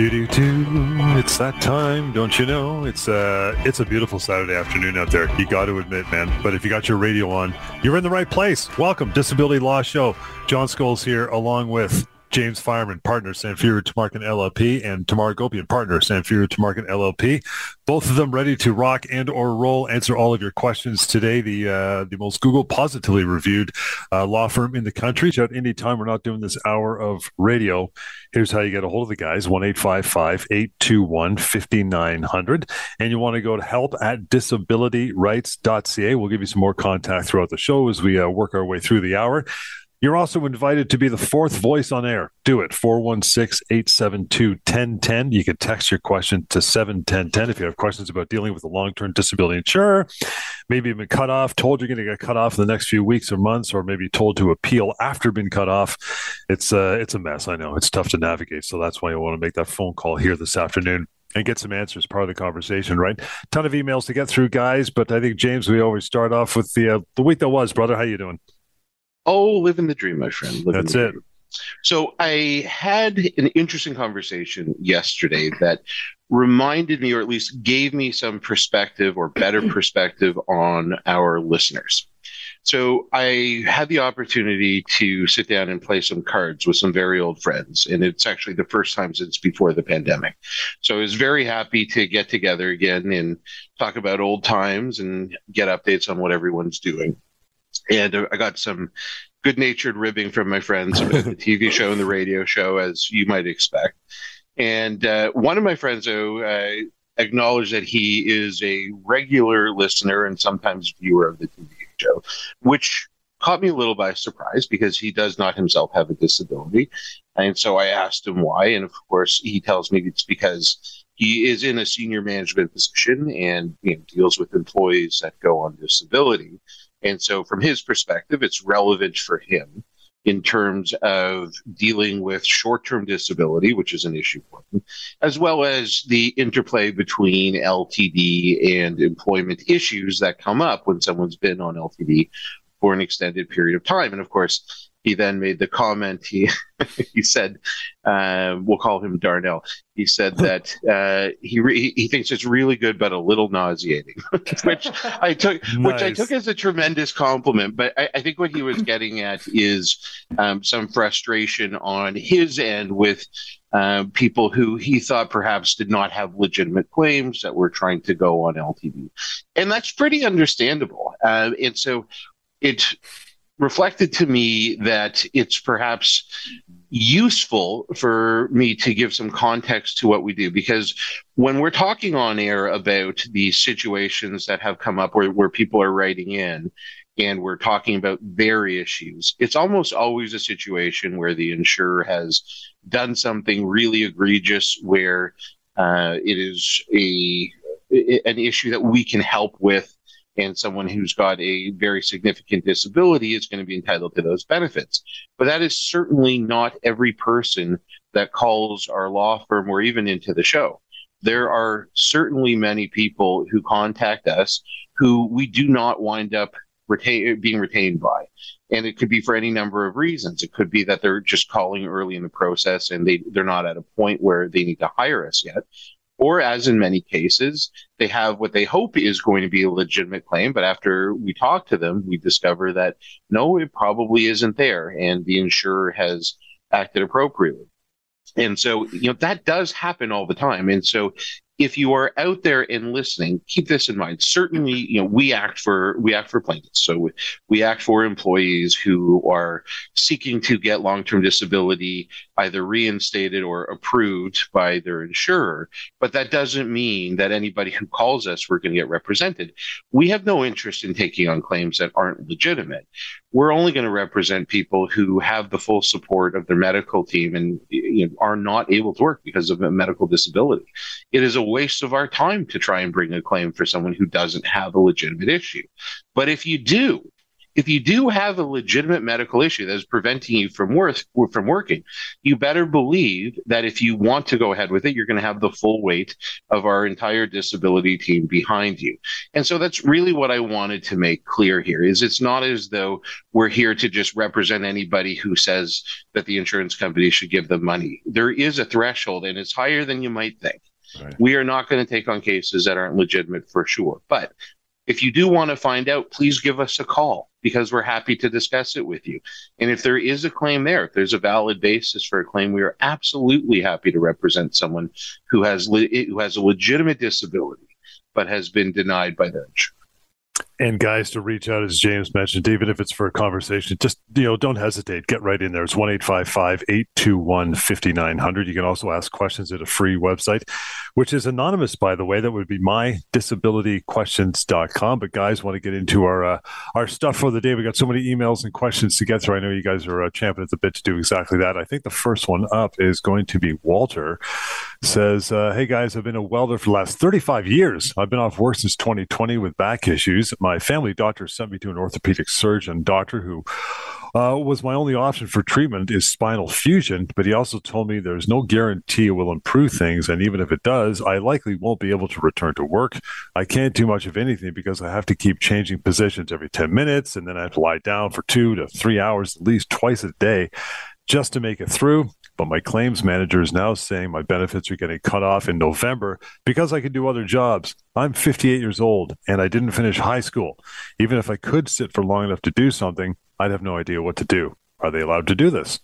Do do. It's that time, don't you know? It's uh it's a beautiful Saturday afternoon out there. You got to admit, man. But if you got your radio on, you're in the right place. Welcome, Disability Law Show. John Scholes here, along with James Fireman, partner, Samfiru Tumarkin LLP, and Tamar Agopian, partner, Samfiru Tumarkin LLP. Both of them ready to rock and or roll, answer all of your questions today. The uh, the most Google positively reviewed uh, law firm in the country. Shout anytime we're not doing this hour of radio. Here's how you get a hold of the guys, 1-855-821-5900. And you want to go to help at disabilityrights.ca. We'll give you some more contact throughout the show as we uh, work our way through the hour. You're also invited to be the fourth voice on air. Do it. 416 872 1010. You can text your question to 71010 if you have questions about dealing with a long term disability insurer. Maybe you've been cut off, told you're going to get cut off in the next few weeks or months, or maybe told to appeal after being cut off. It's, uh, it's a mess. I know it's tough to navigate. So that's why I want to make that phone call here this afternoon and get some answers part of the conversation right ton of emails to get through guys but i think james we always start off with the uh, the week that was brother how you doing Oh, living the dream, my friend. Living That's it. Dream. So I had an interesting conversation yesterday that reminded me, or at least gave me some perspective or better perspective on our listeners. So I had the opportunity to sit down and play some cards with some very old friends, and it's actually the first time since before the pandemic. So I was very happy to get together again and talk about old times and get updates on what everyone's doing and I got some good natured ribbing from my friends about the TV show and the radio show, as you might expect. And uh, one of my friends, though, uh, acknowledged that he is a regular listener and sometimes viewer of the TV show, which caught me a little by surprise because he does not himself have a disability. And so I asked him why. And of course, he tells me it's because he is in a senior management position and you know, deals with employees that go on disability. And so, from his perspective, it's relevant for him in terms of dealing with short term disability, which is an issue for him, as well as the interplay between LTD and employment issues that come up when someone's been on LTD for an extended period of time. And of course, he then made the comment he he said uh, we'll call him Darnell. He said that uh, he re- he thinks it's really good but a little nauseating, which I took nice. which I took as a tremendous compliment. But I, I think what he was getting at is um, some frustration on his end with uh, people who he thought perhaps did not have legitimate claims that were trying to go on LTD, and that's pretty understandable. Uh, and so it reflected to me that it's perhaps useful for me to give some context to what we do. Because when we're talking on air about the situations that have come up where, where people are writing in and we're talking about their issues it's almost always a situation where the insurer has done something really egregious where uh, it is a an issue that we can help with and someone who's got a very significant disability is going to be entitled to those benefits. But that is certainly not every person that calls our law firm or even into the show. There are certainly many people who contact us who we do not wind up retain, being retained by. And it could be for any number of reasons. It could be that they're just calling early in the process and they, they're not at a point where they need to hire us yet or as in many cases, they have what they hope is going to be a legitimate claim, but after we talk to them, we discover that no, it probably isn't there, and the insurer has acted appropriately. And so, you know, that does happen all the time. And so if you are out there and listening, keep this in mind. Certainly, you know, we act for we act for plaintiffs. So we, act for employees who are seeking to get long-term disability either reinstated or approved by their insurer. But that doesn't mean that anybody who calls us we're going to get represented. We have no interest in taking on claims that aren't legitimate. We're only going to represent people who have the full support of their medical team and you know, are not able to work because of a medical disability. It is a waste of our time to try and bring a claim for someone who doesn't have a legitimate issue. But if you do, if you do have a legitimate medical issue that is preventing you from work from working, you better believe that if you want to go ahead with it, you're going to have the full weight of our entire disability team behind you. And so that's really what I wanted to make clear here is it's not as though we're here to just represent anybody who says that the insurance company should give them money. There is a threshold and it's higher than you might think. Right. We are not going to take on cases that aren't legitimate for sure. But if you do want to find out, please give us a call because we're happy to discuss it with you. And if there is a claim there, if there's a valid basis for a claim, we are absolutely happy to represent someone who has le- who has a legitimate disability but has been denied by their insurance and guys to reach out as james mentioned even if it's for a conversation just you know don't hesitate. Get right in there. It's 1-855-821-5900 you can also ask questions at a free website which is anonymous by the way. That would be mydisabilityquestions.com but guys want to get into our uh, our stuff for the day? We got so many emails and questions to get through. I know you guys are uh, champing at the bit to do exactly that. I think the first one up is going to be walter. Says uh, hey guys i've been a welder for the last 35 years. I've been off work since 2020 with back issues. My family doctor sent me to an orthopedic surgeon doctor who uh, was my only option for treatment is spinal fusion. But he also told me there's no guarantee it will improve things, and even if it does, I likely won't be able to return to work. I can't do much of anything because I have to keep changing positions every 10 minutes, and then I have to lie down for two to three hours at least twice a day just to make it through. But my claims manager is now saying my benefits are getting cut off in November because I can do other jobs. I'm 58 years old and I didn't finish high school. Even if I could sit for long enough to do something, I'd have no idea what to do. Are they allowed to do this?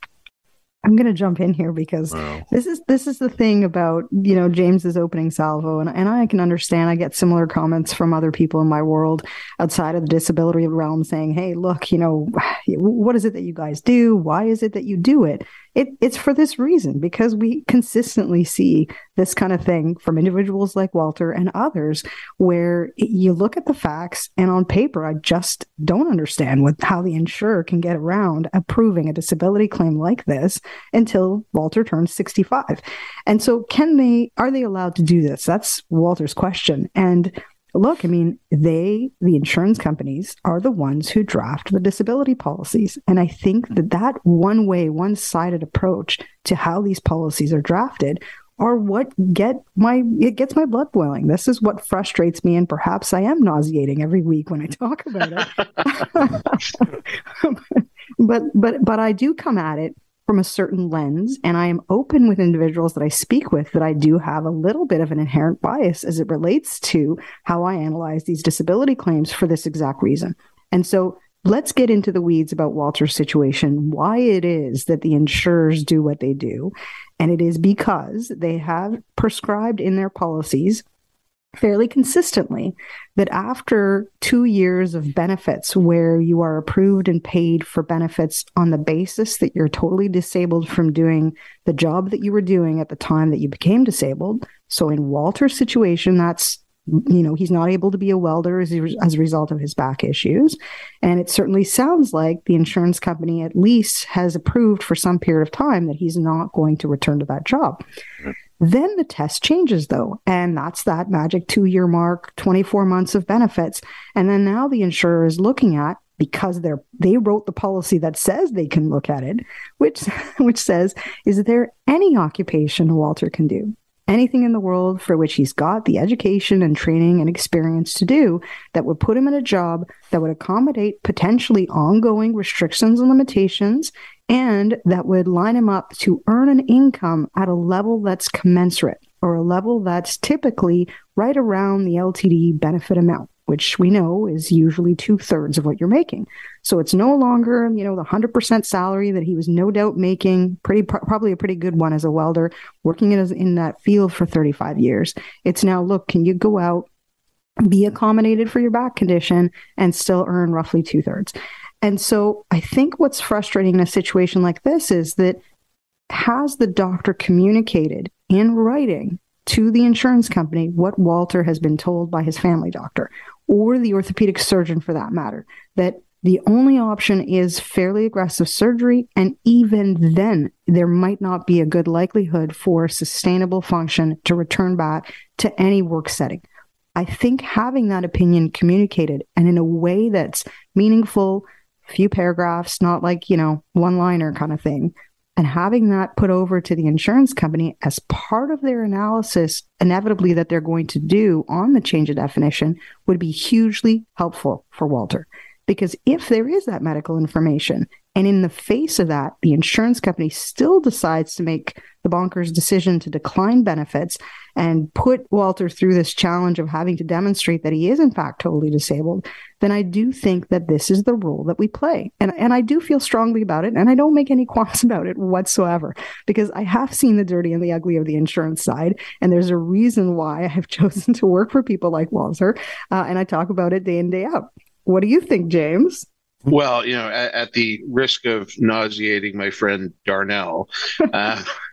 I'm going to jump in here because this is this is the thing about you know James's opening salvo, and and I can understand. I get similar comments from other people in my world outside of the disability realm saying, "Hey, look, you know, what is it that you guys do? Why is it that you do it?" It, it's for this reason because we consistently see this kind of thing from individuals like Walter and others, where you look at the facts and on paper, I just don't understand what how the insurer can get around approving a disability claim like this until Walter turns 65. And so, can they are they allowed to do this? That's Walter's question. And look, I mean, they, the insurance companies, are the ones who draft the disability policies. And I think that that one way, one sided approach to how these policies are drafted are what get my it gets my blood boiling. This is what frustrates me, and perhaps I am nauseating every week when I talk about it. but but but I do come at it from a certain lens and I am open with individuals that I speak with that I do have a little bit of an inherent bias as it relates to how I analyze these disability claims for this exact reason. And so let's get into the weeds about Walter's situation, why it is that the insurers do what they do. And it is because they have prescribed in their policies fairly consistently that after two years of benefits where you are approved and paid for benefits on the basis that you're totally disabled from doing the job that you were doing at the time that you became disabled. So in Walter's situation, that's you know he's not able to be a welder as as a result of his back issues and it certainly sounds like the insurance company at least has approved for some period of time that he's not going to return to that job. Then the test changes though, and that's that magic two year mark, 24 months of benefits. And then now the insurer is looking at because they're they wrote the policy that says they can look at it, which which says, is there any occupation Walter can do? Anything in the world for which he's got the education and training and experience to do that would put him in a job that would accommodate potentially ongoing restrictions and limitations and that would line him up to earn an income at a level that's commensurate or a level that's typically right around the LTD benefit amount, which we know is usually two thirds of what you're making. So it's no longer, you know, the 100% salary that he was no doubt making, pretty probably a pretty good one as a welder, working in, in that field for 35 years. It's now, look, can you go out, be accommodated for your back condition, and still earn roughly two thirds? And so I think what's frustrating in a situation like this is that has the doctor communicated in writing to the insurance company what Walter has been told by his family doctor or the orthopedic surgeon for that matter that the only option is fairly aggressive surgery and even then there might not be a good likelihood for sustainable function to return back to any work setting. I think having that opinion communicated and in a way that's meaningful few paragraphs, not like, you know, one liner kind of thing. And having that put over to the insurance company as part of their analysis, inevitably that they're going to do on the change of definition would be hugely helpful for Walter. Because if there is that medical information and in the face of that, the insurance company still decides to make the bonkers decision to decline benefits and put Walter through this challenge of having to demonstrate that he is, in fact, totally disabled, then I do think that this is the role that we play. And, and I do feel strongly about it. And I don't make any qualms about it whatsoever because I have seen the dirty and the ugly of the insurance side. And there's a reason why I have chosen to work for people like Walter. Uh, and I talk about it day in, day out. What do you think, James? Well, you know, at, at, the risk of nauseating my friend Darnell, uh,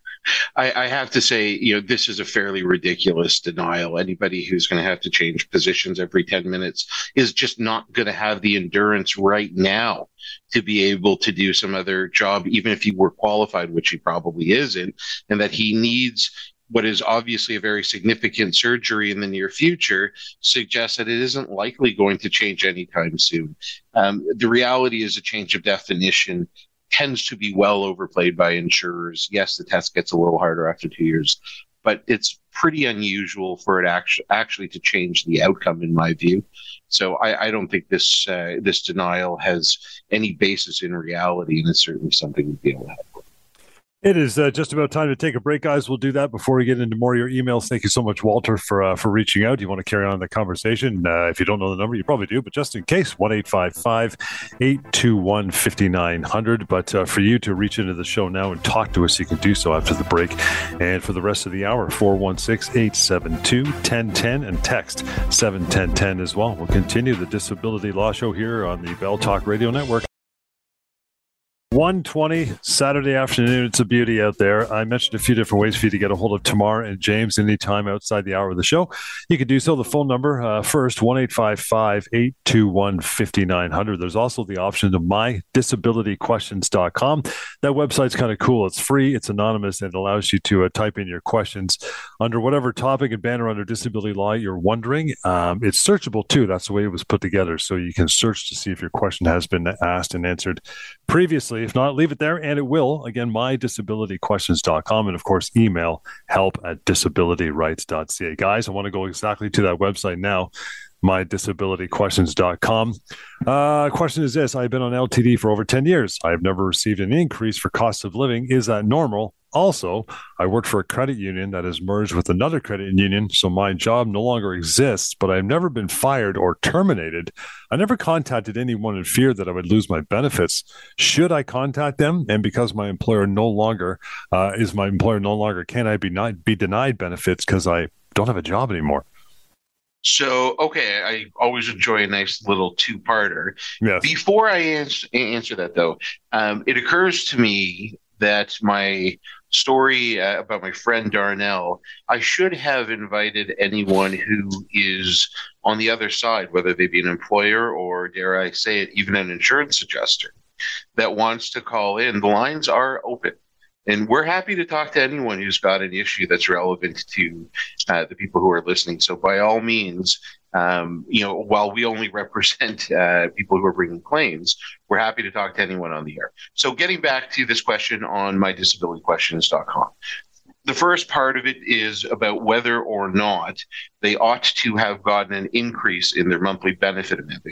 I, I, have to say, you know, this is a fairly ridiculous denial. Anybody who's going to have to change positions every 10 minutes is just not going to have the endurance right now to be able to do some other job, even if he were qualified, which he probably isn't, and that he needs what is obviously a very significant surgery in the near future suggests that it isn't likely going to change anytime soon. Um, the reality is a change of definition tends to be well overplayed by insurers. Yes, the test gets a little harder after two years, but it's pretty unusual for it actually actually to change the outcome, in my view. So I, I don't think this uh, this denial has any basis in reality, and it's certainly something to be able with. It is uh, just about time to take a break, guys. We'll do that before we get into more of your emails. Thank you so much, Walter, for uh, for reaching out. You want to carry on the conversation? Uh, if you don't know the number, you probably do, but just in case, one eight five five eight two one fifty nine hundred. But uh, for you to reach into the show now and talk to us, you can do so after the break. And for the rest of the hour, 416 872 1010 and text 71010 as well. We'll continue the Disability Law Show here on the Bell Talk Radio Network. 120 Saturday afternoon. It's a beauty out there. I mentioned a few different ways for you to get a hold of Tamar and James anytime outside the hour of the show. You can do so. The phone number uh, first, 1 821 5900. There's also the option of mydisabilityquestions.com. That website's kind of cool. It's free, it's anonymous, and it allows you to uh, type in your questions under whatever topic and banner under disability law you're wondering. Um, it's searchable too. That's the way it was put together. So you can search to see if your question has been asked and answered previously. If not, leave it there and it will. Again, mydisabilityquestions.com and of course, email help at disabilityrights.ca. Guys, I want to go exactly to that website now mydisabilityquestions.com. Uh, question is this I've been on LTD for over 10 years. I have never received an increase for cost of living. Is that normal? Also, I work for a credit union that has merged with another credit union, so my job no longer exists, but I've never been fired or terminated. I never contacted anyone in fear that I would lose my benefits. Should I contact them? And because my employer no longer uh, is my employer no longer, can I be not be denied benefits because I don't have a job anymore? So, okay, I always enjoy a nice little two-parter. Yes. Before I answer, answer that, though, um, it occurs to me that my story uh, about my friend Darnell, I should have invited anyone who is on the other side, whether they be an employer or, dare I say it, even an insurance adjuster that wants to call in. The lines are open. And we're happy to talk to anyone who's got an issue that's relevant to uh, the people who are listening. So, by all means, um, you know, while we only represent uh, people who are bringing claims, we're happy to talk to anyone on the air. So, getting back to this question on mydisabilityquestions.com, the first part of it is about whether or not they ought to have gotten an increase in their monthly benefit amount.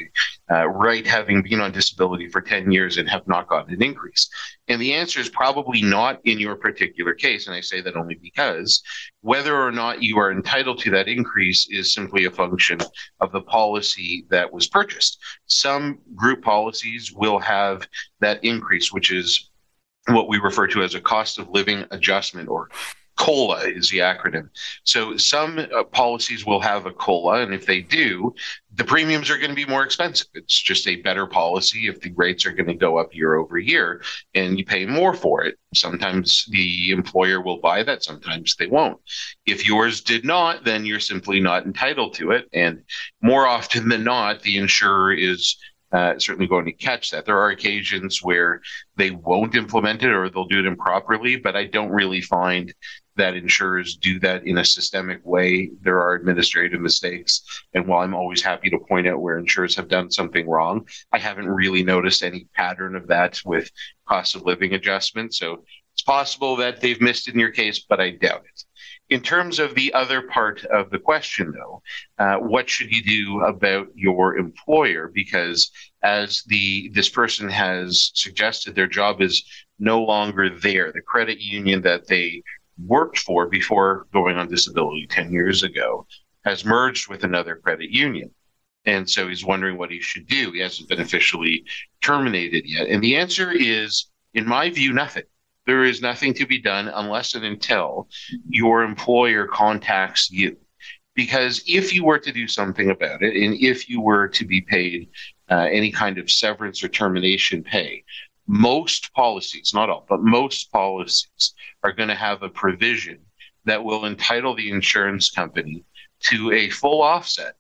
Uh, right, having been on disability for 10 years and have not gotten an increase. And the answer is probably not in your particular case. And I say that only because whether or not you are entitled to that increase is simply a function of the policy that was purchased. Some group policies will have that increase, which is what we refer to as a cost of living adjustment or COLA is the acronym. So some uh, policies will have a COLA, and if they do, the premiums are going to be more expensive. It's just a better policy if the rates are going to go up year over year and you pay more for it. Sometimes the employer will buy that, sometimes they won't. If yours did not, then you're simply not entitled to it. And more often than not, the insurer is uh, certainly going to catch that. There are occasions where they won't implement it or they'll do it improperly, but I don't really find that insurers do that in a systemic way. There are administrative mistakes. And while I'm always happy to point out where insurers have done something wrong, I haven't really noticed any pattern of that with cost of living adjustments. So it's possible that they've missed it in your case, but I doubt it. In terms of the other part of the question, though, uh, what should you do about your employer? Because as the this person has suggested, their job is no longer there. The credit union that they worked for before going on disability 10 years ago has merged with another credit union. And so he's wondering what he should do. He hasn't been officially terminated yet. And the answer is, in my view, nothing there is nothing to be done unless and until your employer contacts you. Because if you were to do something about it, and if you were to be paid uh, any kind of severance or termination pay, most policies, not all, but most policies are going to have a provision that will entitle the insurance company to a full offset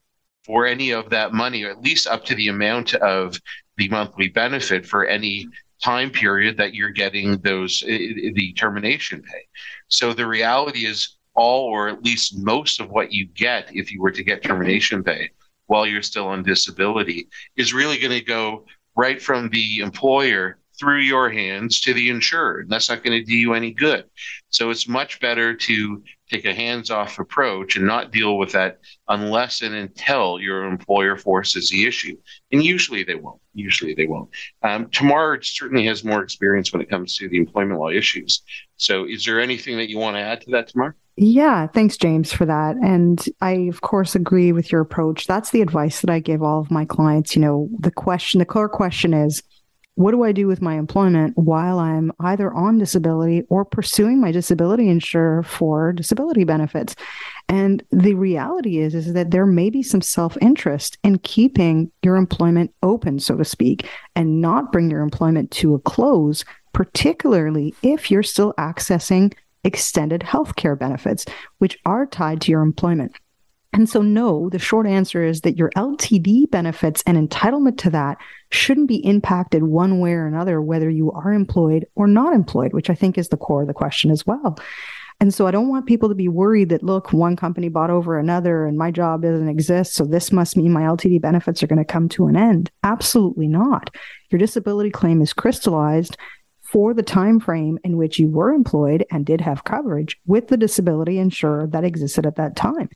for any of that money, or at least up to the amount of the monthly benefit for any time period that you're getting those the termination pay. So the reality is all or at least most of what you get if you were to get termination pay while you're still on disability is really going to go right from the employer through your hands to the insured. That's not going to do you any good. So it's much better to take a hands-off approach and not deal with that unless and until your employer forces the issue. And usually they won't. Usually they won't. Um, Tamar certainly has more experience when it comes to the employment law issues. So is there anything that you want to add to that, Tamar? Yeah, thanks, James, for that. And I, of course, agree with your approach. That's the advice that I give all of my clients. You know, the question, the core question is, what do I do with my employment while I'm either on disability or pursuing my disability insurer for disability benefits? And the reality is, is that there may be some self-interest in keeping your employment open, so to speak, and not bring your employment to a close, particularly if you're still accessing extended health care benefits, which are tied to your employment. And so, no, the short answer is that your LTD benefits and entitlement to that shouldn't be impacted one way or another, whether you are employed or not employed, which I think is the core of the question as well. And so I don't want people to be worried that, look, one company bought over another and my job doesn't exist. So this must mean my LTD benefits are going to come to an end. Absolutely not. Your disability claim is crystallized for the time frame in which you were employed and did have coverage with the disability insurer that existed at that time.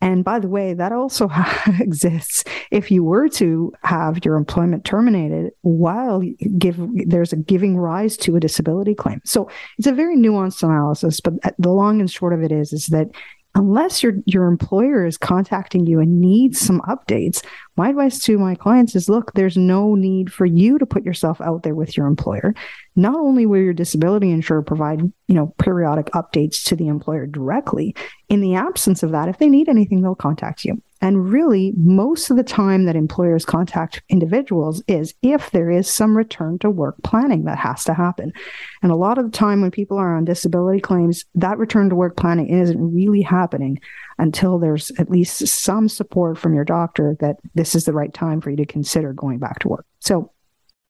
And by the way, that also exists if you were to have your employment terminated while give there's a giving rise to a disability claim. So it's a very nuanced analysis, but the long and short of it is is that unless your your employer is contacting you and needs some updates my advice to my clients is look there's no need for you to put yourself out there with your employer. Not only will your disability insurer provide you know periodic updates to the employer directly in the absence of that if they need anything they'll contact you and really, most of the time that employers contact individuals is if there is some return to work planning that has to happen. And a lot of the time when people are on disability claims, that return to work planning isn't really happening until there's at least some support from your doctor that this is the right time for you to consider going back to work. So,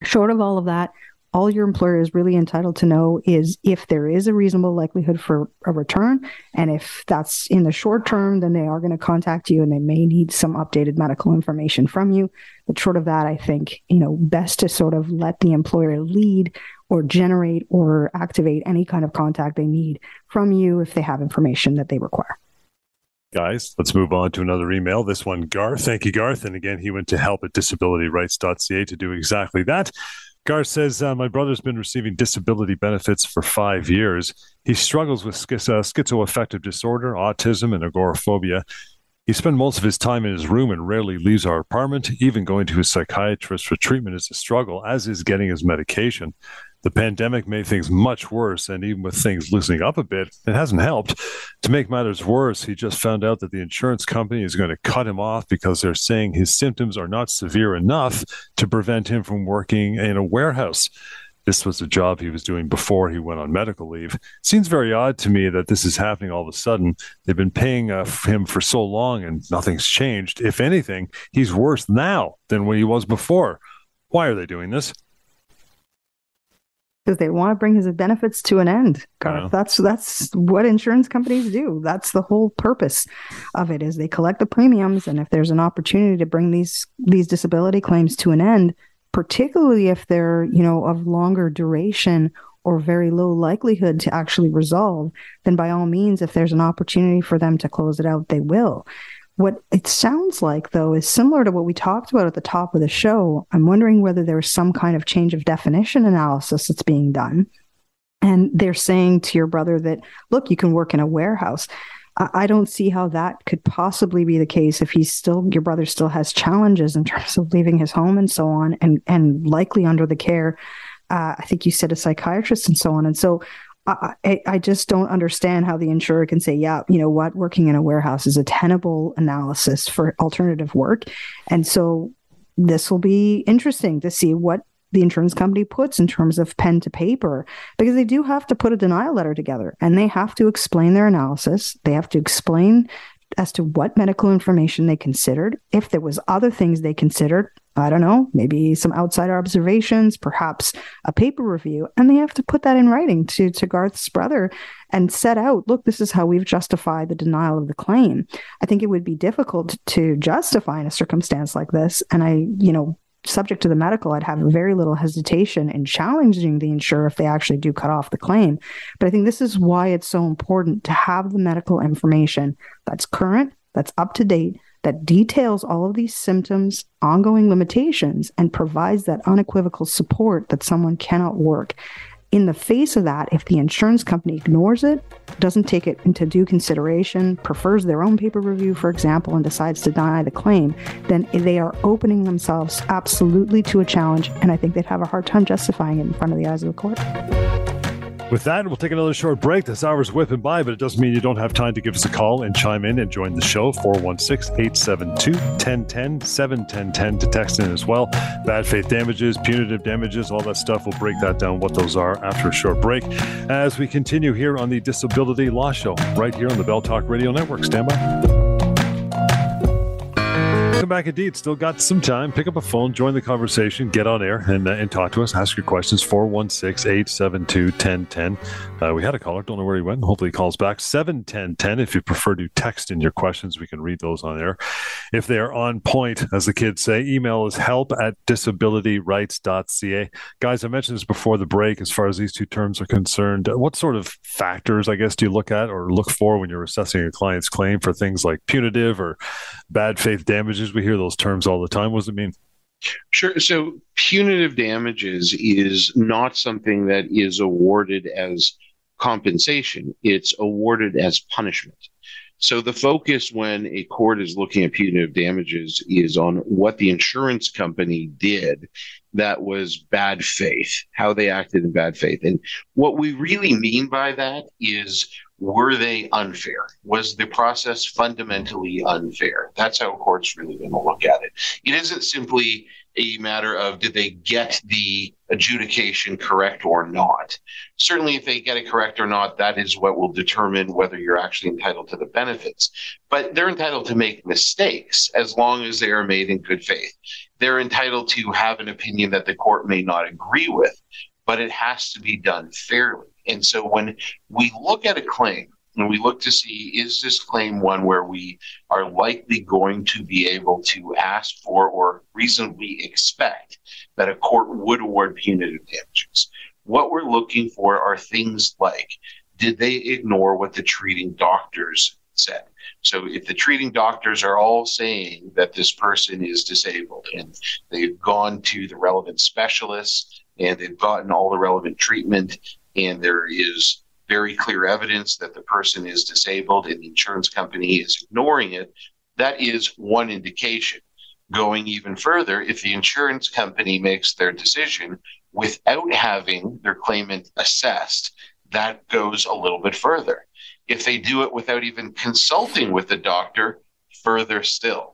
short of all of that, all your employer is really entitled to know is if there is a reasonable likelihood for a return. And if that's in the short term, then they are going to contact you and they may need some updated medical information from you. But short of that, I think, you know, best to sort of let the employer lead or generate or activate any kind of contact they need from you if they have information that they require guys. Let's move on to another email. This one, Garth. Thank you, Garth. And again, he went to help at disabilityrights.ca to do exactly that. Gar says, uh, My brother's been receiving disability benefits for five years. He struggles with uh, schizoaffective disorder, autism, and agoraphobia. He spends most of his time in his room and rarely leaves our apartment. Even going to his psychiatrist for treatment is a struggle, as is getting his medication. The pandemic made things much worse, and even with things loosening up a bit, it hasn't helped. To make matters worse, he just found out that the insurance company is going to cut him off because they're saying his symptoms are not severe enough to prevent him from working in a warehouse. This was the job he was doing before he went on medical leave. Seems very odd to me that this is happening all of a sudden. They've been paying uh, him for so long and nothing's changed. If anything, he's worse now than when he was before. Why are they doing this? Because they want to bring his benefits to an end. Garth. That's that's what insurance companies do. That's the whole purpose of it is they collect the premiums, and if there's an opportunity to bring these these disability claims to an end, particularly if they're you know of longer duration or very low likelihood to actually resolve, then by all means, if there's an opportunity for them to close it out, they will. What it sounds like, though, is similar to what we talked about at the top of the show. I'm wondering whether there's some kind of change of definition analysis that's being done. And they're saying to your brother that, look, you can work in a warehouse. I don't see how that could possibly be the case if he's still your brother still has challenges in terms of leaving his home and so on, and and likely under the care. Uh, I think you said a psychiatrist and so on. And so I, I just don't understand how the insurer can say, yeah, you know what, working in a warehouse is a tenable analysis for alternative work. And so this will be interesting to see what the insurance company puts in terms of pen to paper because they do have to put a denial letter together and they have to explain their analysis. They have to explain as to what medical information they considered. If there was other things they considered, I don't know, maybe some outsider observations, perhaps a paper review, and they have to put that in writing to to Garth's brother and set out, look, this is how we've justified the denial of the claim. I think it would be difficult to justify in a circumstance like this, and I, you know, subject to the medical, I'd have very little hesitation in challenging the insurer if they actually do cut off the claim. But I think this is why it's so important to have the medical information that's current, that's up to date, that details all of these symptoms, ongoing limitations, and provides that unequivocal support that someone cannot work in the face of that, if the insurance company ignores it, doesn't take it into due consideration, prefers their own paper review, for example, and decides to deny the claim, then they are opening themselves absolutely to a challenge. And I think they'd have a hard time justifying it in front of the eyes of the court. With that, we'll take another short break. This hour's whipping by, but it doesn't mean you don't have time to give us a call and chime in and join the show. 416 872 1010 71010 to text in as well. Bad faith damages, punitive damages, all that stuff. We'll break that down, what those are, after a short break as we continue here on the Disability Law Show, right here on the Bell Talk Radio Network. Stand by. Welcome back indeed. Still got some time. Pick up a phone, join the conversation, get on air, and, uh, and talk to us. Ask your questions 416 872 1010. Uh, we had a caller. Don't know where he went. Hopefully, he calls back 71010. If you prefer to text in your questions, we can read those on air. If they are on point, as the kids say, email is help at disabilityrights.ca. Guys, I mentioned this before the break as far as these two terms are concerned. What sort of factors, I guess, do you look at or look for when you're assessing your client's claim for things like punitive or bad faith damages? We hear those terms all the time. What does it mean? Sure. So punitive damages is not something that is awarded as compensation, it's awarded as punishment. So the focus when a court is looking at punitive damages is on what the insurance company did that was bad faith, how they acted in bad faith. And what we really mean by that is were they unfair? Was the process fundamentally unfair? That's how courts really going to look at it. It isn't simply a matter of did they get the adjudication correct or not. Certainly, if they get it correct or not, that is what will determine whether you're actually entitled to the benefits. But they're entitled to make mistakes as long as they are made in good faith. They're entitled to have an opinion that the court may not agree with, but it has to be done fairly. And so when we look at a claim and we look to see is this claim one where we are likely going to be able to ask for or reasonably expect that a court would award punitive damages? What we're looking for are things like did they ignore what the treating doctors said? So if the treating doctors are all saying that this person is disabled and they've gone to the relevant specialists and they've gotten all the relevant treatment and there is very clear evidence that the person is disabled and the insurance company is ignoring it, that is one indication. Going even further, if the insurance company makes their decision without having their claimant assessed, that goes a little bit further. If they do it without even consulting with the doctor, further still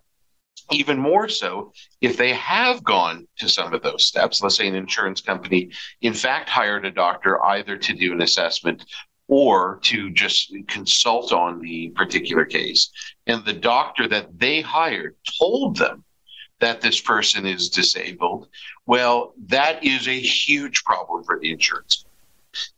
even more so if they have gone to some of those steps. Let's say an insurance company, in fact, hired a doctor either to do an assessment or to just consult on the particular case. And the doctor that they hired told them that this person is disabled, well, that is a huge problem for the insurance.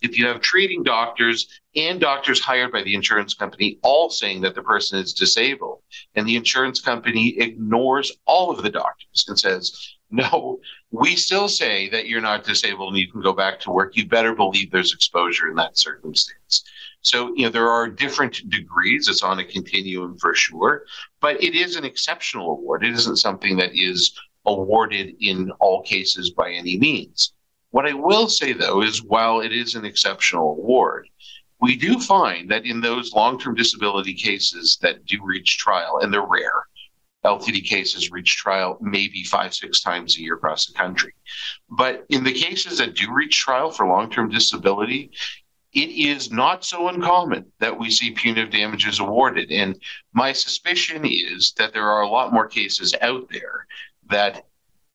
If you have treating doctors and doctors hired by the insurance company all saying that the person is disabled, and the insurance company ignores all of the doctors and says, no, we still say that you're not disabled and you can go back to work. You better believe there's exposure in that circumstance. So, you know, there are different degrees. It's on a continuum for sure, but it is an exceptional award. It isn't something that is awarded in all cases by any means. What I will say, though, is while it is an exceptional award, we do find that in those long term disability cases that do reach trial, and they're rare, LTD cases reach trial maybe five, six times a year across the country. But in the cases that do reach trial for long term disability, it is not so uncommon that we see punitive damages awarded. And my suspicion is that there are a lot more cases out there that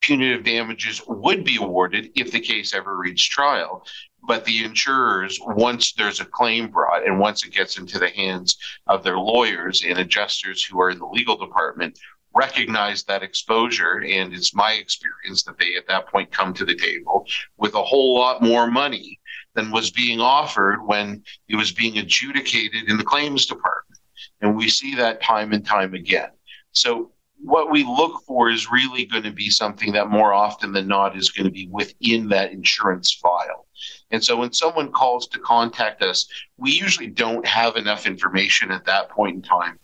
punitive damages would be awarded if the case ever reached trial. But the insurers, once there's a claim brought and once it gets into the hands of their lawyers and adjusters who are in the legal department, recognize that exposure. And it's my experience that they at that point come to the table with a whole lot more money than was being offered when it was being adjudicated in the claims department. And we see that time and time again. So what we look for is really going to be something that more often than not is going to be within that insurance file. And so when someone calls to contact us, we usually don't have enough information at that point in time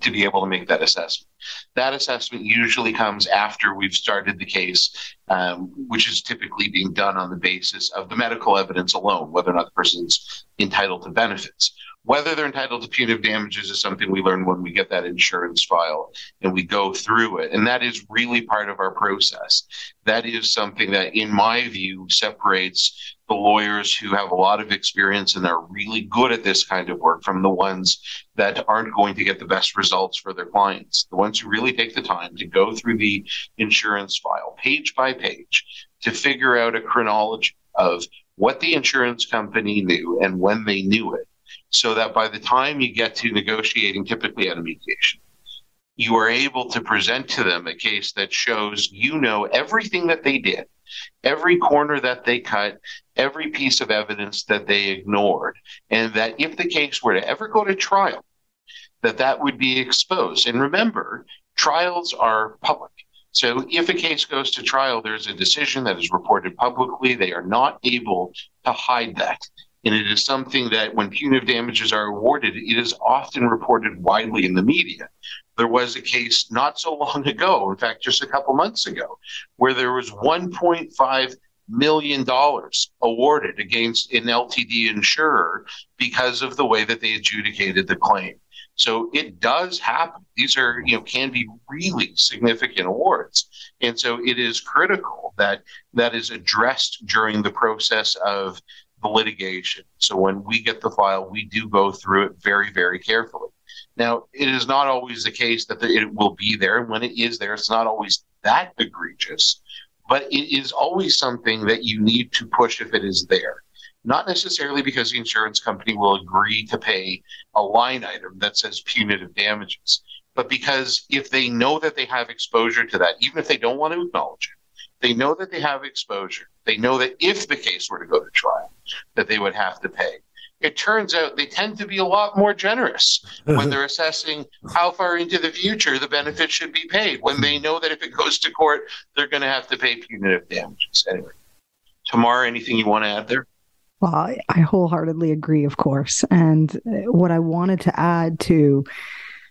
to be able to make that assessment. That assessment usually comes after we've started the case, um, which is typically being done on the basis of the medical evidence alone, whether or not the person's entitled to benefits. Whether they're entitled to punitive damages is something we learn when we get that insurance file and we go through it. And that is really part of our process. That is something that, in my view, separates the lawyers who have a lot of experience and are really good at this kind of work from the ones that aren't going to get the best results for their clients. The ones who really take the time to go through the insurance file page by page to figure out a chronology of what the insurance company knew and when they knew it so that by the time you get to negotiating, typically at a mediation, you are able to present to them a case that shows you know everything that they did, every corner that they cut, every piece of evidence that they ignored, and that if the case were to ever go to trial, that that would be exposed. And remember, trials are public. So if a case goes to trial, there's a decision that is reported publicly. They are not able to hide that. And it is something that when punitive damages are awarded, it is often reported widely in the media. There was a case not so long ago, in fact, just a couple months ago, where there was 1.5 million dollars awarded against an LTD insurer because of the way that they adjudicated the claim. So it does happen. These are, you know, can be really significant awards. And so it is critical that that is addressed during the process of the litigation. So when we get the file, we do go through it very, very carefully. Now, it is not always the case that it will be there. And when it is there, it's not always that egregious, but it is always something that you need to push if it is there. Not necessarily because the insurance company will agree to pay a line item that says punitive damages, but because if they know that they have exposure to that, even if they don't want to acknowledge it, they know that they have exposure. They know that if the case were to go to trial, that they would have to pay. It turns out they tend to be a lot more generous when they're assessing how far into the future the benefit should be paid. When they know that if it goes to court, they're going to have to pay punitive damages. Anyway, Tamar, anything you want to add there? Well, I wholeheartedly agree, of course. And uh, what I wanted to add to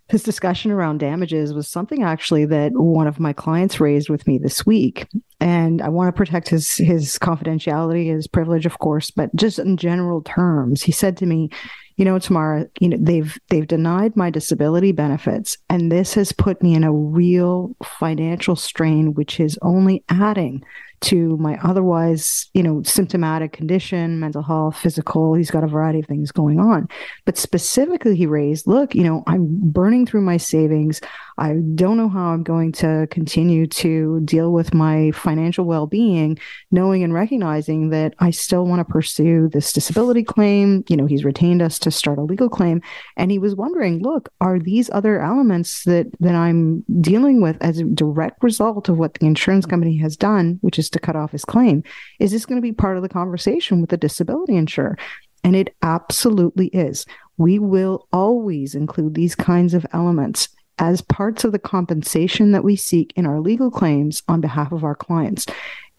this discussion around damages was something actually that one of my clients raised with me this week. And i want to protect his his confidentiality his privilege of course but just in general terms he said to me you know tamara you know they've they've denied my disability benefits and this has put me in a real financial strain which is only adding to my otherwise, you know, symptomatic condition, mental health, physical. He's got a variety of things going on. But specifically, he raised, look, you know, I'm burning through my savings. I don't know how I'm going to continue to deal with my financial well being, knowing and recognizing that I still want to pursue this disability claim. You know, he's retained us to start a legal claim. And he was wondering, look, are these other elements that, that I'm dealing with as a direct result of what the insurance company has done, which is to cut off his claim? Is this going to be part of the conversation with the disability insurer? And it absolutely is. We will always include these kinds of elements as parts of the compensation that we seek in our legal claims on behalf of our clients.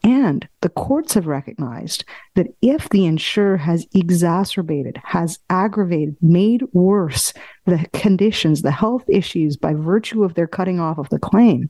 And the courts have recognized that if the insurer has exacerbated, has aggravated, made worse the conditions, the health issues by virtue of their cutting off of the claim,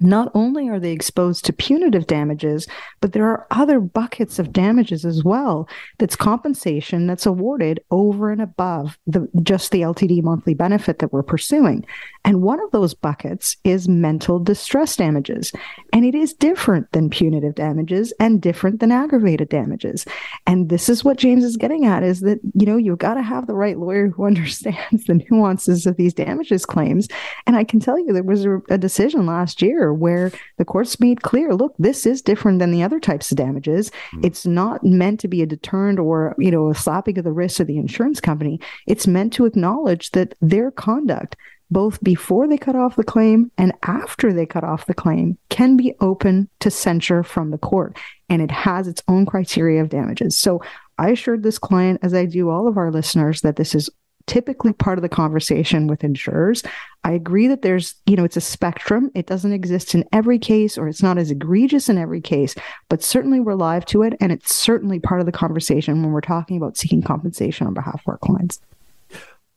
not only are they exposed to punitive damages, but there are other buckets of damages as well. That's compensation that's awarded over and above the just the LTD monthly benefit that we're pursuing. And one of those buckets is mental distress damages. And it is different than punitive damages and different than aggravated damages. And this is what James is getting at is that, you know, you've got to have the right lawyer who understands the nuances of these damages claims. And I can tell you there was a, a decision last year where the courts made clear, look, this is different than the other types of damages. Mm. It's not meant to be a deterrent or, you know, a slapping of the wrist of the insurance company. It's meant to acknowledge that their conduct both before they cut off the claim and after they cut off the claim, can be open to censure from the court. And it has its own criteria of damages. So I assured this client, as I do all of our listeners, that this is typically part of the conversation with insurers. I agree that there's, you know, it's a spectrum. It doesn't exist in every case or it's not as egregious in every case, but certainly we're live to it. And it's certainly part of the conversation when we're talking about seeking compensation on behalf of our clients.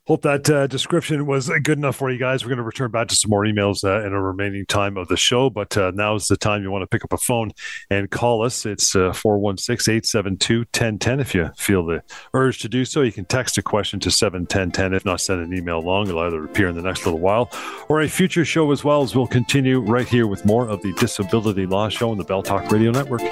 Hope that uh, description was good enough for you guys. We're going to return back to some more emails uh, in a remaining time of the show, but uh, now is the time you want to pick up a phone and call us. It's uh, 416 872 1010. If you feel the urge to do so, you can text a question to 71010. If not, send an email along. It'll either appear in the next little while or a future show as well as we'll continue right here with more of the Disability Law Show on the Bell Talk Radio Network.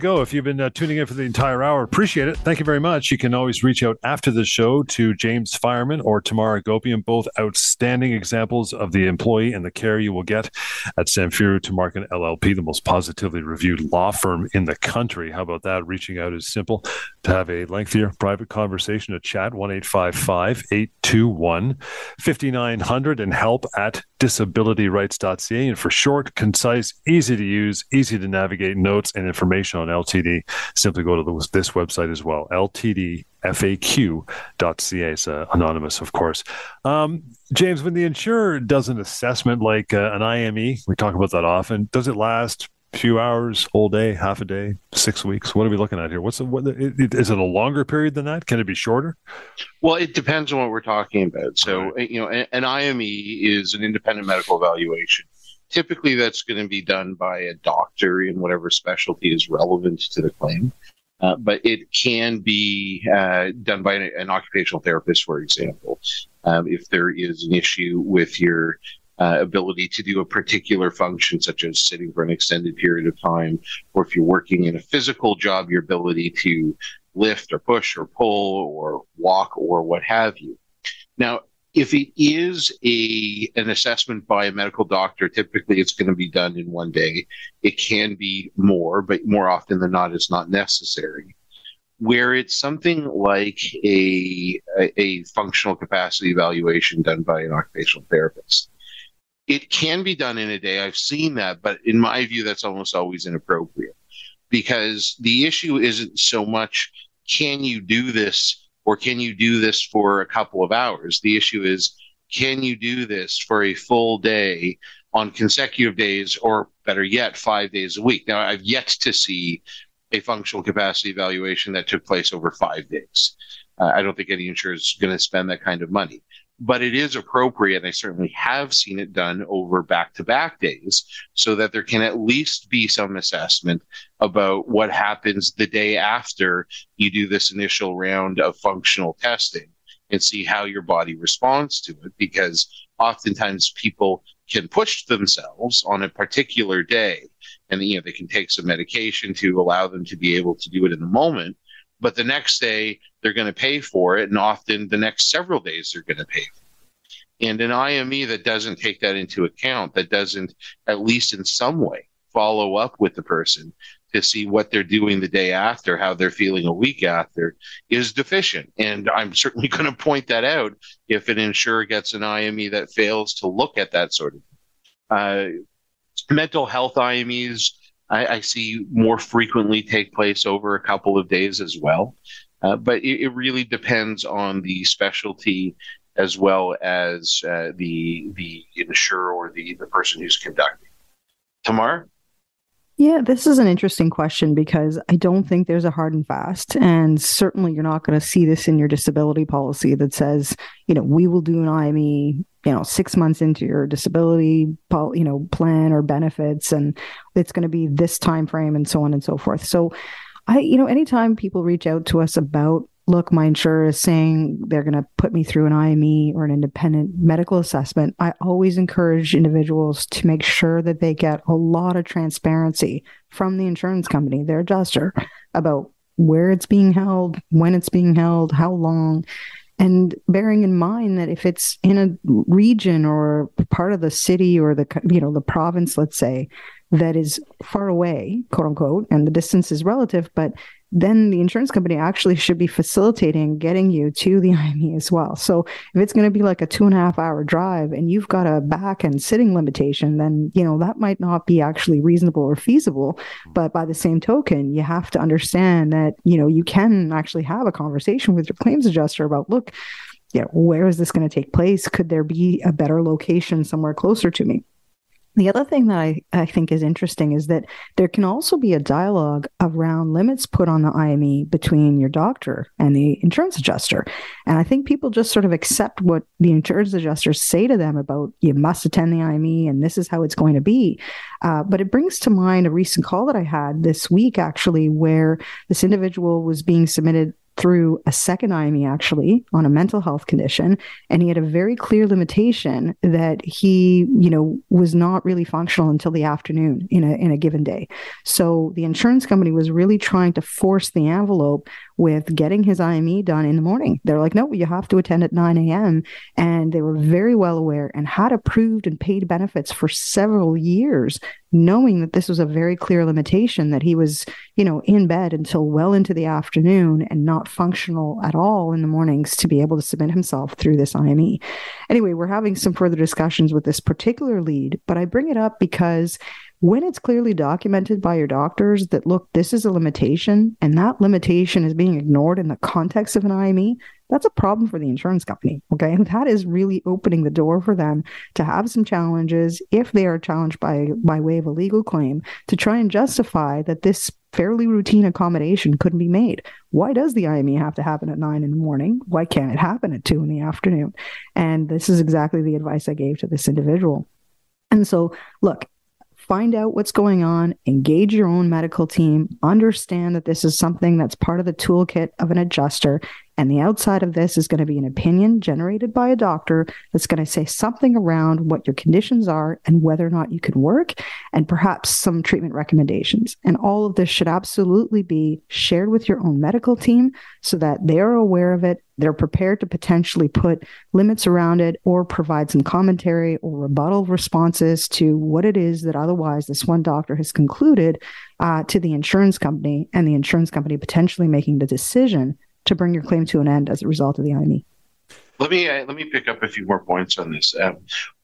Go. If you've been uh, tuning in for the entire hour, appreciate it. Thank you very much. You can always reach out after the show to James Fireman or Tamar Agopian, both outstanding examples of the employee and the care you will get at Samfiru Tumarkin LLP, the most positively reviewed law firm in the country. How about that? Reaching out is simple. To have a lengthier private conversation, a chat, 1 821 5900 and help at disabilityrights.ca. And for short, concise, easy to use, easy to navigate notes and information on LTD, simply go to this website as well, ltdfaq.ca. It's uh, anonymous, of course. Um, James, when the insurer does an assessment like uh, an IME, we talk about that often, does it last few hours, whole day, half a day, six weeks? What are we looking at here? What's the, what, is it a longer period than that? Can it be shorter? Well, it depends on what we're talking about. So, right. you know, an IME is an independent medical evaluation typically that's going to be done by a doctor in whatever specialty is relevant to the claim. Uh, but it can be uh, done by an, an, occupational therapist, for example, um, if there is an issue with your uh, ability to do a particular function, such as sitting for an extended period of time, or if you're working in a physical job, your ability to lift or push or pull or walk or what have you. Now, if it is a an assessment by a medical doctor, typically it's going to be done in one day. It can be more, but more often than not, it's not necessary. Where it's something like a, a, a functional capacity evaluation done by an occupational therapist, it can be done in a day. I've seen that, but in my view, that's almost always inappropriate because the issue isn't so much can you do this or can you do this for a couple of hours? The issue is, can you do this for a full day on consecutive days, or better yet, five days a week? Now, I've yet to see a functional capacity evaluation that took place over five days. Uh, I don't think any insurer is going to spend that kind of money but it is appropriate. I certainly have seen it done over back to back days so that there can at least be some assessment about what happens the day after you do this initial round of functional testing and see how your body responds to it. Because oftentimes people can push themselves on a particular day and you know they can take some medication to allow them to be able to do it in the moment. But the next day they're going to pay for it, and often the next several days they're going to pay. And an IME that doesn't take that into account, that doesn't at least in some way follow up with the person to see what they're doing the day after, how they're feeling a week after, is deficient. And I'm certainly going to point that out if an insurer gets an IME that fails to look at that sort of uh, mental health IMEs. I, I, see more frequently take place over a couple of days as well. Uh, but it, it, really depends on the specialty as well as uh, the the insurer or the, the person who's conducting. Tamar? Yeah, this is an interesting question because I don't think there's a hard and fast. And certainly you're not going to see this in your disability policy that says, you know, we will do an IME, you know, six months into your disability, you know, plan or benefits, and it's going to be this time frame and so on and so forth. So I, you know, anytime people reach out to us about look, my insurer is saying they're going to put me through an IME or an independent medical assessment, I always encourage individuals to make sure that they get a lot of transparency from the insurance company, their adjuster, about where it's being held, when it's being held, how long. And bearing in mind that if it's in a region or part of the city or the you know the province, let's say, that is far away, quote unquote, and the distance is relative, but then the insurance company actually should be facilitating getting you to the IME as well. So if it's going to be like a two and a half hour drive and you've got a back and sitting limitation, then you know that might not be actually reasonable or feasible. But by the same token, you have to understand that you know you can actually have a conversation with your claims adjuster about look, yeah, where is this going to take place? Could there be a better location somewhere closer to me? The other thing that I, I think is interesting is that there can also be a dialogue around limits put on the IME between your doctor and the insurance adjuster. And I think people just sort of accept what the insurance adjusters say to them about you must attend the IME and this is how it's going to be. Uh, but it brings to mind a recent call that I had this week, actually, where this individual was being submitted through a second IME actually on a mental health condition. And he had a very clear limitation that he, you know, was not really functional until the afternoon in a, in a given day. So the insurance company was really trying to force the envelope with getting his IME done in the morning. They're like, no, you have to attend at 9 a.m. And they were very well aware and had approved and paid benefits for several years, knowing that this was a very clear limitation that he was, you know, in bed until well into the afternoon and not functional at all in the mornings to be able to submit himself through this IME. Anyway, we're having some further discussions with this particular lead, but I bring it up because when it's clearly documented by your doctors that look this is a limitation and that limitation is being ignored in the context of an IME that's a problem for the insurance company okay? And that is really opening the door for them to have some challenges if they are challenged by by way of a legal claim to try and justify that this fairly routine accommodation couldn't be made. Why does the IME have to happen at 9 in the morning? Why can't it happen at 2 in the afternoon? And this is exactly the advice I gave to this individual. And so, look, find out what's going on, engage your own medical team, understand that this is something that's part of the toolkit of an adjuster, and the outside of this is going to be an opinion generated by a doctor that's going to say something around what your conditions are and whether or not you can work, and perhaps some treatment recommendations. And all of this should absolutely be shared with your own medical team so that they're aware of it. They're prepared to potentially put limits around it or provide some commentary or rebuttal responses to what it is that otherwise this one doctor has concluded uh, to the insurance company, and the insurance company potentially making the decision to bring your claim to an end as a result of the IME. Let me uh, let me pick up a few more points on this. Um,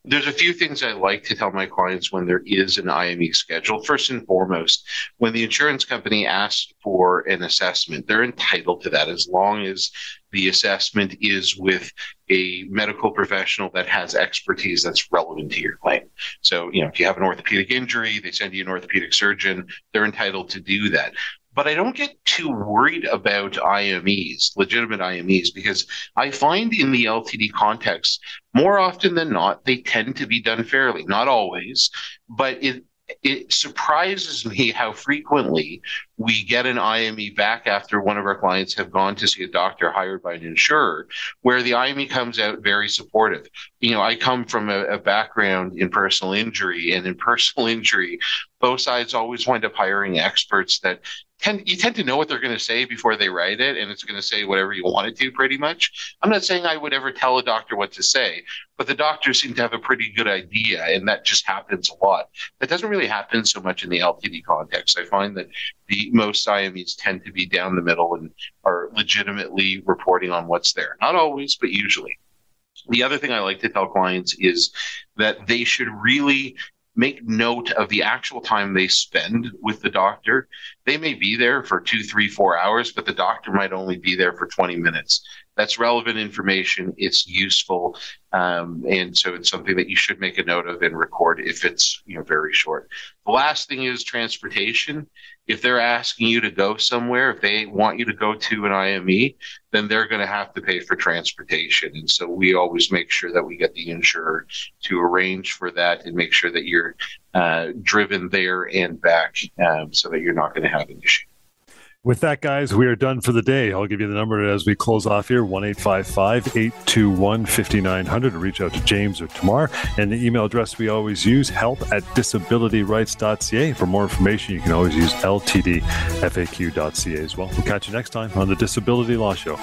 there's a few things I like to tell my clients when there is an IME schedule. First and foremost, when the insurance company asks for an assessment, they're entitled to that as long as the assessment is with a medical professional that has expertise that's relevant to your claim. So, you know, if you have an orthopedic injury, they send you an orthopedic surgeon, they're entitled to do that but I don't get too worried about IMEs, legitimate IMEs, because I find in the LTD context, more often than not, they tend to be done fairly. Not always, but it it surprises me how frequently we get an IME back after one of our clients have gone to see a doctor hired by an insurer, where the IME comes out very supportive. You know, I come from a, a background in personal injury, and in personal injury, both sides always wind up hiring experts that tend you tend to know what they're going to say before they write it, and it's going to say whatever you want it to, pretty much. I'm not saying I would ever tell a doctor what to say, but the doctors seem to have a pretty good idea, and that just happens a lot. That doesn't really happen so much in the LTD context. I find that the most IMEs tend to be down the middle and are legitimately reporting on what's there. Not always, but usually. The other thing I like to tell clients is that they should really make note of the actual time they spend with the doctor. They may be there for two, three, four hours, but the doctor might only be there for 20 minutes. That's relevant information. It's useful. Um, and so it's something that you should make a note of and record if it's you know very short. The last thing is transportation. If they're asking you to go somewhere, if they want you to go to an IME, then they're going to have to pay for transportation. And so we always make sure that we get the insurer to arrange for that and make sure that you're uh, driven there and back um, so that you're not going to have an issue. With that, guys, we are done for the day. I'll give you the number as we close off here 1 821 5900 to reach out to James or Tamar. And the email address we always use help at disabilityrights.ca. For more information, you can always use ltdfaq.ca as well. We'll catch you next time on the Disability Law Show.